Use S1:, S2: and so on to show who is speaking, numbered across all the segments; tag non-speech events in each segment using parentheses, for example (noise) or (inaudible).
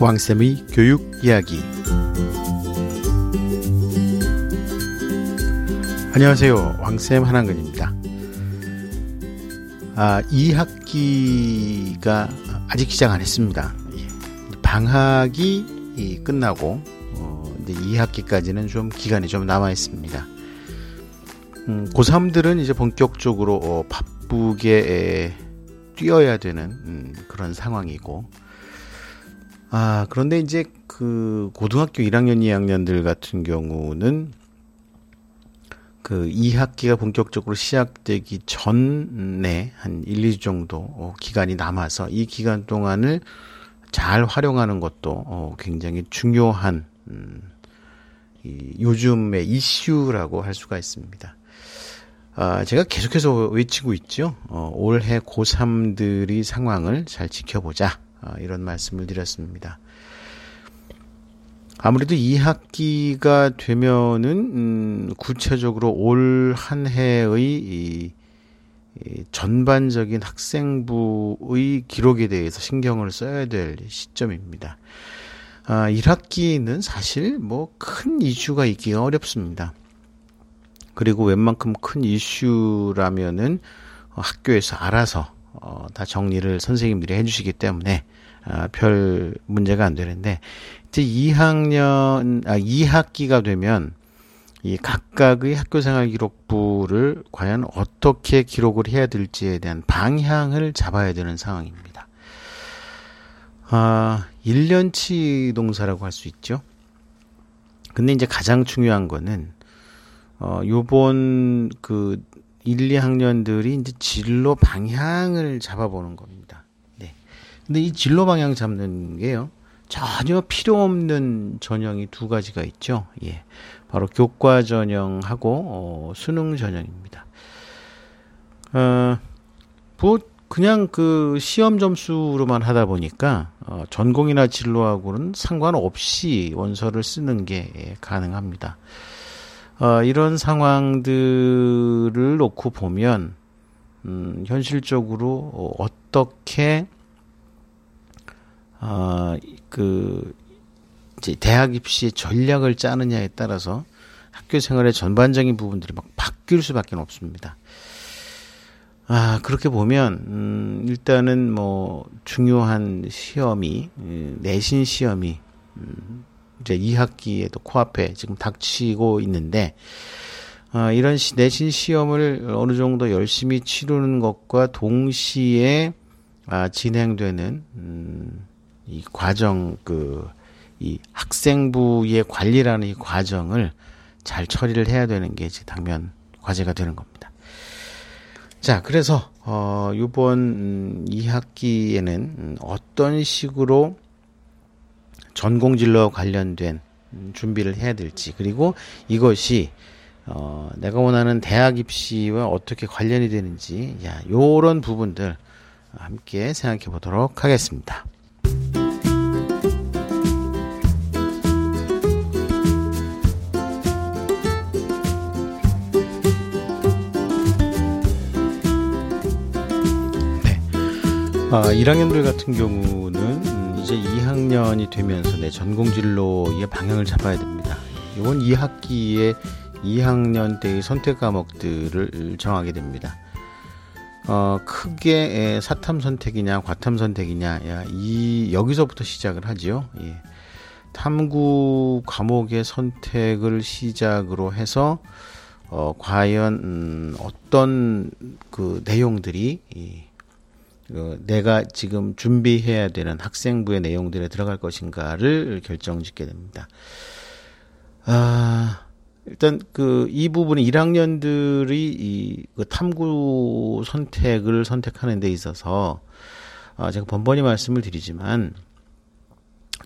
S1: 왕쌤의 교육 이야기. 안녕하세요. 왕쌤 한한근입니다. 아, 2학기가 아직 시작 안 했습니다. 예. 방학이 끝나고, 어, 이제 2학기까지는 좀 기간이 좀 남아 있습니다. 음, 고3들은 이제 본격적으로 어, 바쁘게 에, 뛰어야 되는 음, 그런 상황이고, 아, 그런데 이제 그 고등학교 1학년, 2학년들 같은 경우는 그 2학기가 본격적으로 시작되기 전에 한 1, 2주 정도 어, 기간이 남아서 이 기간 동안을 잘 활용하는 것도 어, 굉장히 중요한 음, 이 요즘의 이슈라고 할 수가 있습니다. 아, 제가 계속해서 외치고 있죠. 어, 올해 고3들이 상황을 잘 지켜보자. 아, 이런 말씀을 드렸습니다. 아무래도 2학기가 되면은 음, 구체적으로 올 한 해의 이, 이 전반적인 학생부의 기록에 대해서 신경을 써야 될 시점입니다. 아, 1학기는 사실 뭐 큰 이슈가 있기가 어렵습니다. 그리고 웬만큼 큰 이슈라면은 학교에서 알아서 어, 다 정리를 선생님들이 해주시기 때문에 아, 별 문제가 안 되는데 이제 2학년 아 2학기가 되면 이 각각의 학교생활 기록부를 과연 어떻게 기록을 해야 될지에 대한 방향을 잡아야 되는 상황입니다. 아, 1년치 동사라고 할 수 있죠. 근데 이제 가장 중요한 거는 어 요번 그 1, 2학년들이 이제 진로 방향을 잡아보는 겁니다. 네. 근데 이 진로 방향 잡는 게요. 전혀 필요 없는 전형이 두 가지가 있죠. 예. 바로 교과 전형하고 어, 수능 전형입니다. 어, 뭐 그냥 그 시험 점수로만 하다 보니까 어, 전공이나 진로하고는 상관없이 원서를 쓰는 게 예, 가능합니다. 어, 이런 상황들을 놓고 보면 음, 현실적으로 어, 어떻게 어, 그 이제 대학 입시 전략을 짜느냐에 따라서 학교 생활의 전반적인 부분들이 막 바뀔 수밖에 없습니다. 아, 그렇게 보면, 음, 일단은 뭐, 중요한 시험이, 음, 내신 시험이, 음, 이 제 2학기에도 코앞에 지금 닥치고 있는데 어, 이런 시, 내신 시험을 어느 정도 열심히 치르는 것과 동시에 아, 진행되는 음, 이 과정 그 이 학생부의 관리라는 이 과정을 잘 처리를 해야 되는 게 이제 당면 과제가 되는 겁니다. 자, 그래서 어 요번 음, 2학기에는 음, 어떤 식으로 전공 진로와 관련된 준비를 해야 될지 그리고 이것이 어, 내가 원하는 대학 입시와 어떻게 관련이 되는지 야 요런 부분들 함께 생각해 보도록 하겠습니다. 네. 아, 1학년들 같은 경우는 이제 2학년이 되면서 내 전공 진로의 방향을 잡아야 됩니다. 이번 2학기에 2학년 때의 선택 과목들을 정하게 됩니다. 어, 크게 사탐 선택이냐, 과탐 선택이냐, 야, 이, 여기서부터 시작을 하지요. 예. 탐구 과목의 선택을 시작으로 해서, 어, 과연, 음, 어떤 그 내용들이, 이, 그 내가 지금 준비해야 되는 학생부의 내용들에 들어갈 것인가를 결정짓게 됩니다. 아, 일단 그 이 부분은 1학년들이 이 그 탐구 선택을 선택하는 데 있어서 아, 제가 번번이 말씀을 드리지만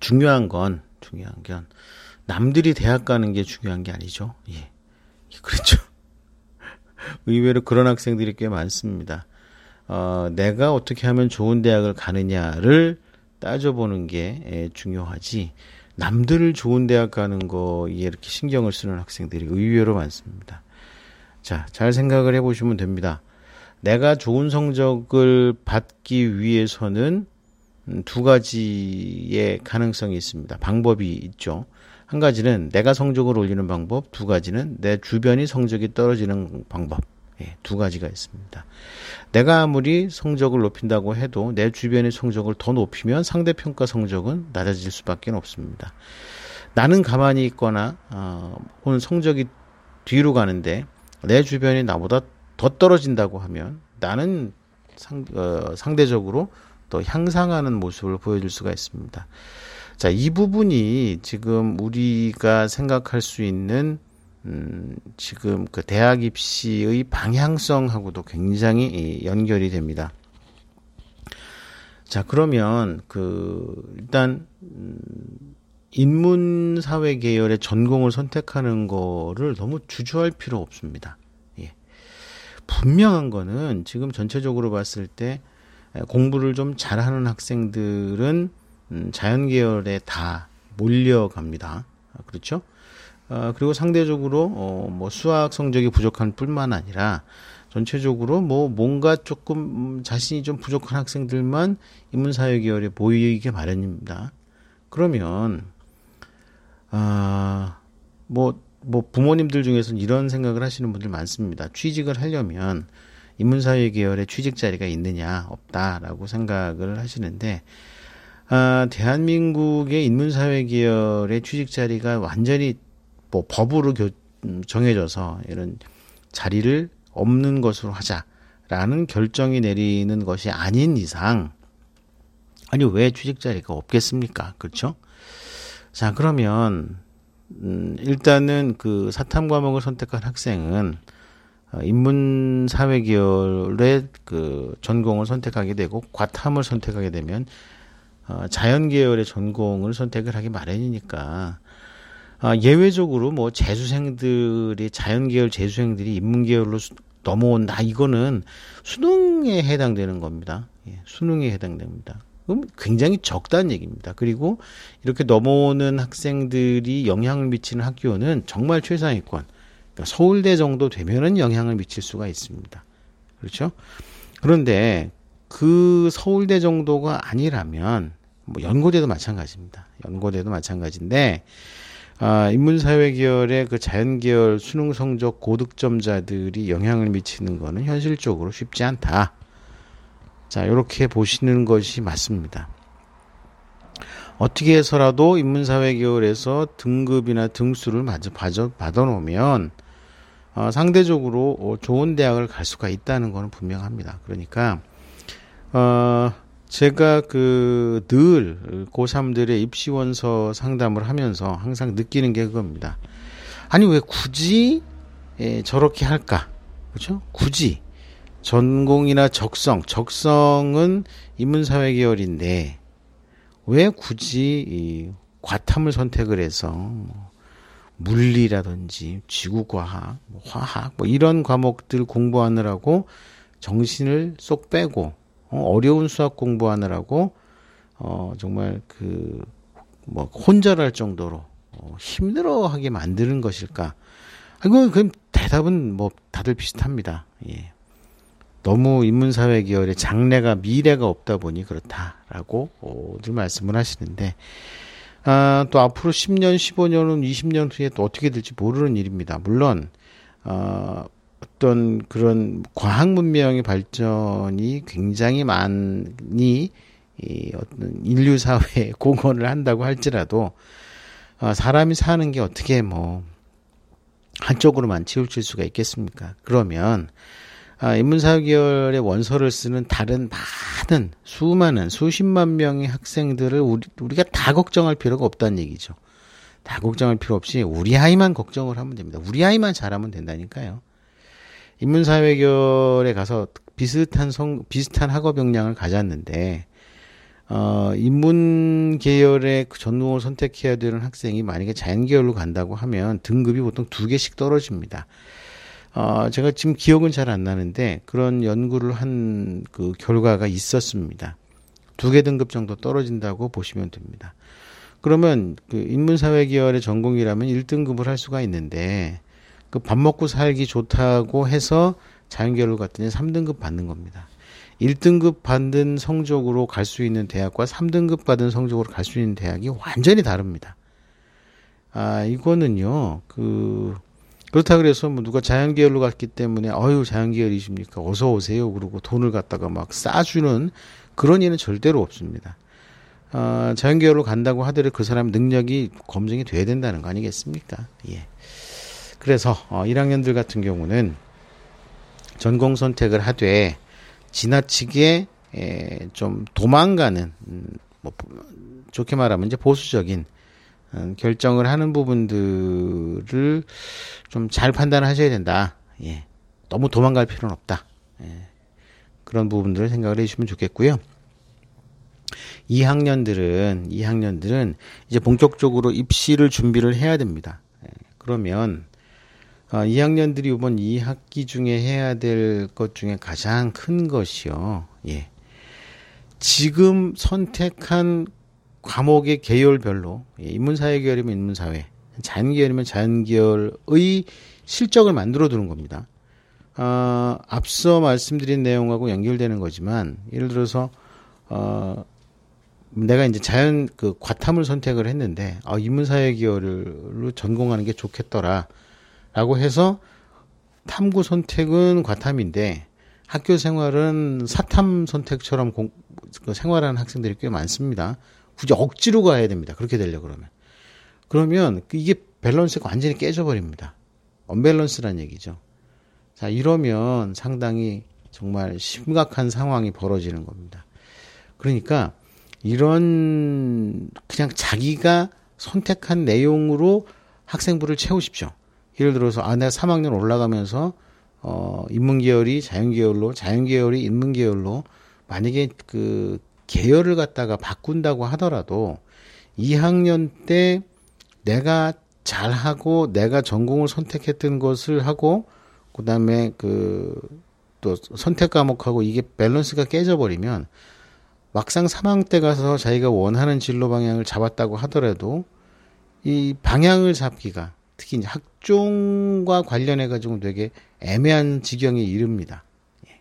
S1: 중요한 건 중요한 건 남들이 대학 가는 게 중요한 게 아니죠. 예. 그렇죠. 의외로 그런 학생들이 꽤 많습니다. 어, 내가 어떻게 하면 좋은 대학을 가느냐를 따져보는 게 에, 중요하지. 남들을 좋은 대학 가는 거에 이렇게 신경을 쓰는 학생들이 의외로 많습니다. 자, 잘 생각을 해보시면 됩니다. 내가 좋은 성적을 받기 위해서는, 음, 두 가지의 가능성이 있습니다. 방법이 있죠. 한 가지는 내가 성적을 올리는 방법, 두 가지는 내 주변이 성적이 떨어지는 방법. 예, 두 가지가 있습니다. 내가 아무리 성적을 높인다고 해도 내 주변의 성적을 더 높이면 상대평가 성적은 낮아질 수밖에 없습니다. 나는 가만히 있거나 어, 오늘 성적이 뒤로 가는데 내 주변이 나보다 더 떨어진다고 하면 나는 상, 어, 상대적으로 또 향상하는 모습을 보여줄 수가 있습니다. 자, 이 부분이 지금 우리가 생각할 수 있는 음, 지금 그 대학 입시의 방향성하고도 굉장히 연결이 됩니다. 자, 그러면 그 일단 음, 인문 사회 계열의 전공을 선택하는 거를 너무 주저할 필요 없습니다. 예. 분명한 거는 지금 전체적으로 봤을 때 공부를 좀 잘하는 학생들은 음, 자연 계열에 다 몰려갑니다. 그렇죠? 어, 그리고 상대적으로 어, 뭐 수학 성적이 부족한 뿐만 아니라 전체적으로 뭐 뭔가 조금 음, 자신이 좀 부족한 학생들만 인문사회 계열에 모이게 마련입니다. 그러면 아, 뭐, 뭐 부모님들 중에서는 이런 생각을 하시는 분들 많습니다. 취직을 하려면 인문사회 계열의 취직 자리가 있느냐 없다라고 생각을 하시는데 아, 대한민국의 인문사회 계열의 취직 자리가 완전히 뭐 법으로 교, 음, 정해져서 이런 자리를 없는 것으로 하자라는 결정이 내리는 것이 아닌 이상 아니 왜 취직 자리가 없겠습니까? 그렇죠? 자 그러면 음, 일단은 그 사탐 과목을 선택한 학생은 어, 인문 사회 계열의 그 전공을 선택하게 되고 과탐을 선택하게 되면 어, 자연 계열의 전공을 선택을 하기 마련이니까 아, 예외적으로 뭐 재수생들이 자연 계열 재수생들이 인문 계열로 수, 넘어온다 이거는 수능에 해당되는 겁니다. 예, 수능에 해당됩니다. 그럼 굉장히 적다는 얘기입니다. 그리고 이렇게 넘어오는 학생들이 영향을 미치는 학교는 정말 최상위권. 그러니까 서울대 정도 되면은 영향을 미칠 수가 있습니다. 그렇죠? 그런데 그 서울대 정도가 아니라면 뭐 연고대도 마찬가지입니다. 연고대도 마찬가지인데 아, 인문사회 계열의 그 자연 계열 수능 성적 고득점자들이 영향을 미치는 거는 현실적으로 쉽지 않다. 자, 이렇게 보시는 것이 맞습니다. 어떻게 해서라도 인문사회 계열에서 등급이나 등수를 마저 받아 놓으면 어, 상대적으로 어, 좋은 대학을 갈 수가 있다는 것은 분명합니다. 그러니까 어, 제가 그 늘 고3들의 입시원서 상담을 하면서 항상 느끼는 게 그겁니다. 아니, 왜 굳이 예, 저렇게 할까? 그죠? 굳이. 전공이나 적성, 적성은 인문사회 계열인데, 왜 굳이 이 과탐을 선택을 해서 뭐 물리라든지 지구과학, 뭐 화학, 뭐 이런 과목들 공부하느라고 정신을 쏙 빼고 어, 어려운 수학 공부하느라고 어, 정말 그 뭐 혼절할 정도로 어, 힘들어하게 만드는 것일까? 이거 그 대답은 뭐 다들 비슷합니다. 예. 너무 인문사회 계열의 장래가 미래가 없다 보니 그렇다라고 어, 늘 말씀을 하시는데 아, 또 앞으로 10년, 15년은 20년 후에 또 어떻게 될지 모르는 일입니다. 물론 어, 어떤 그런 과학 문명의 발전이 굉장히 많이 이 어떤 인류 사회에 (laughs) 공헌을 한다고 할지라도 어, 사람이 사는 게 어떻게 뭐 한쪽으로만 치우칠 수가 있겠습니까? 그러면 아, 인문사계열의 원서를 쓰는 다른 많은 수많은 수십만 명의 학생들을 우리, 우리가 다 걱정할 필요가 없다는 얘기죠. 다 걱정할 필요 없이 우리 아이만 걱정을 하면 됩니다. 우리 아이만 잘하면 된다니까요. 인문사회계열에 가서 비슷한 성, 비슷한 학업 역량을 가졌는데, 어, 인문 계열의 그 전공을 선택해야 되는 학생이 만약에 자연 계열로 간다고 하면 등급이 보통 두 개씩 떨어집니다. 어, 제가 지금 기억은 잘 안 나는데 그런 연구를 한 그 결과가 있었습니다. 두 개 등급 정도 떨어진다고 보시면 됩니다. 그러면 그 인문사회 계열의 전공이라면 1등급을 할 수가 있는데 그 밥 먹고 살기 좋다고 해서 자연계열로 갔더니 3등급 받는 겁니다. 1등급 받은 성적으로 갈 수 있는 대학과 3등급 받은 성적으로 갈 수 있는 대학이 완전히 다릅니다. 아, 이거는요, 그, 그렇다 그래서 뭐 누가 자연계열로 갔기 때문에, 어유 자연계열이십니까? 어서 오세요. 그러고 돈을 갖다가 막 싸주는 그런 일은 절대로 없습니다. 어, 자연계열로 간다고 하더라도 그 사람 능력이 검증이 돼야 된다는 거 아니겠습니까? 예. 그래서 어, 1학년들 같은 경우는 전공 선택을 하되 지나치게 에, 좀 도망가는 음, 뭐 좋게 말하면 이제 보수적인 음, 결정을 하는 부분들을 좀 잘 판단하셔야 된다. 예. 너무 도망갈 필요는 없다. 예. 그런 부분들을 생각을 해주시면 좋겠고요. 2학년들은 2학년들은 이제 본격적으로 입시를 준비를 해야 됩니다. 예. 그러면 어, 2학년들이 이번 2학기 중에 해야 될 것 중에 가장 큰 것이요. 예. 지금 선택한 과목의 계열별로 예, 인문사회 계열이면 인문사회, 자연 계열이면 자연 계열의 실적을 만들어 두는 겁니다. 어, 앞서 말씀드린 내용하고 연결되는 거지만 예를 들어서 어, 내가 이제 자연 그 과탐을 선택을 했는데 아, 인문사회 계열로 전공하는 게 좋겠더라. 라고 해서 탐구 선택은 과탐인데 학교 생활은 사탐 선택처럼 공, 그 생활하는 학생들이 꽤 많습니다. 굳이 억지로 가야 됩니다. 그렇게 되려 그러면. 그러면 그 이게 밸런스가 완전히 깨져버립니다. 언밸런스란 얘기죠. 자, 이러면 상당히 정말 심각한 상황이 벌어지는 겁니다. 그러니까 이런 그냥 자기가 선택한 내용으로 학생부를 채우십시오. 예를 들어서 아 내가 3학년 올라가면서 어 인문계열이 자연계열로 자연계열이 인문계열로 만약에 그 계열을 갖다가 바꾼다고 하더라도 2학년 때 내가 잘하고 내가 전공을 선택했던 것을 하고 그다음에 그 또 선택 과목하고 이게 밸런스가 깨져버리면 막상 3학년 때 가서 자기가 원하는 진로 방향을 잡았다고 하더라도 이 방향을 잡기가 특히 이제 학 종과 관련해 가지고 되게 애매한 지경에 이릅니다. 예.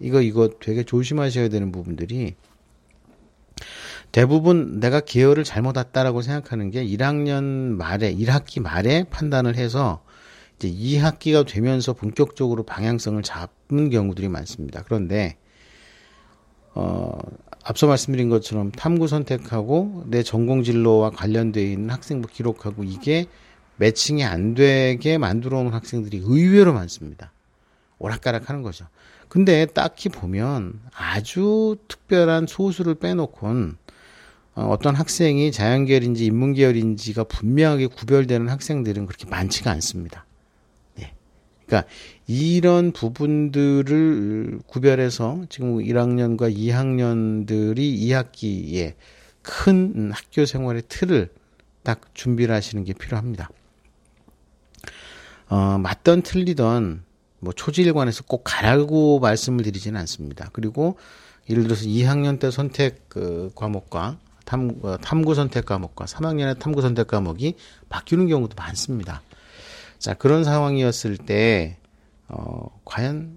S1: 이거 이거 되게 조심하셔야 되는 부분들이 대부분 내가 계열을 잘못 왔다라고 생각하는 게 1학년 말에 1학기 말에 판단을 해서 이제 2학기가 되면서 본격적으로 방향성을 잡는 경우들이 많습니다. 그런데 어 앞서 말씀드린 것처럼 탐구 선택하고 내 전공 진로와 관련되어 있는 학생부 기록하고 이게 매칭이 안 되게 만들어 놓은 학생들이 의외로 많습니다. 오락가락 하는 거죠. 근데 딱히 보면 아주 특별한 소수를 빼놓곤 어, 어떤 학생이 자연계열인지 인문계열인지가 분명하게 구별되는 학생들은 그렇게 많지가 않습니다. 네. 그러니까 이런 부분들을 구별해서 지금 1학년과 2학년들이 2학기에 큰 학교 생활의 틀을 딱 준비를 하시는 게 필요합니다. 어, 맞던 틀리던 뭐 초지일관에서 꼭 가라고 말씀을 드리지는 않습니다. 그리고 예를 들어서 2학년 때 선택 그 과목과 탐, 어, 탐구 선택 과목과 3학년의 탐구 선택 과목이 바뀌는 경우도 많습니다. 자, 그런 상황이었을 때, 어, 과연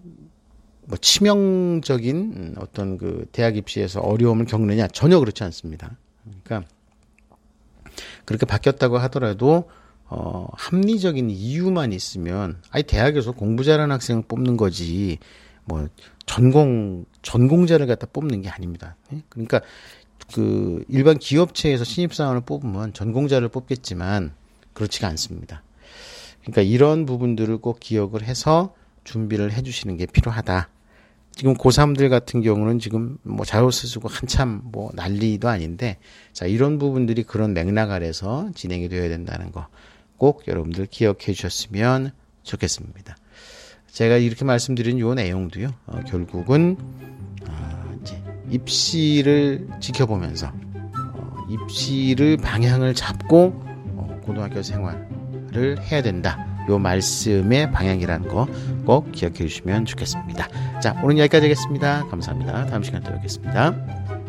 S1: 뭐 치명적인 어떤 그 대학 입시에서 어려움을 겪느냐? 전혀 그렇지 않습니다. 그러니까 그렇게 바뀌었다고 하더라도 어, 합리적인 이유만 있으면, 아니, 대학에서 공부 잘하는 학생을 뽑는 거지, 뭐, 전공, 전공자를 갖다 뽑는 게 아닙니다. 예? 그러니까, 그, 일반 기업체에서 신입사원을 뽑으면 전공자를 뽑겠지만, 그렇지가 않습니다. 그러니까 이런 부분들을 꼭 기억을 해서 준비를 해 주시는 게 필요하다. 지금 고3들 같은 경우는 지금 뭐 자료스 쓰고 한참 뭐 난리도 아닌데, 자, 이런 부분들이 그런 맥락 아래서 진행이 되어야 된다는 거. 꼭 여러분들 기억해 주셨으면 좋겠습니다. 제가 이렇게 말씀드린 요 내용도요, 어, 결국은, 어, 이제 입시를 지켜보면서, 어, 입시를 방향을 잡고, 어, 고등학교 생활을 해야 된다. 요 말씀의 방향이라는 거 꼭 기억해 주시면 좋겠습니다. 자, 오늘 여기까지 하겠습니다. 감사합니다. 다음 시간에 또 뵙겠습니다.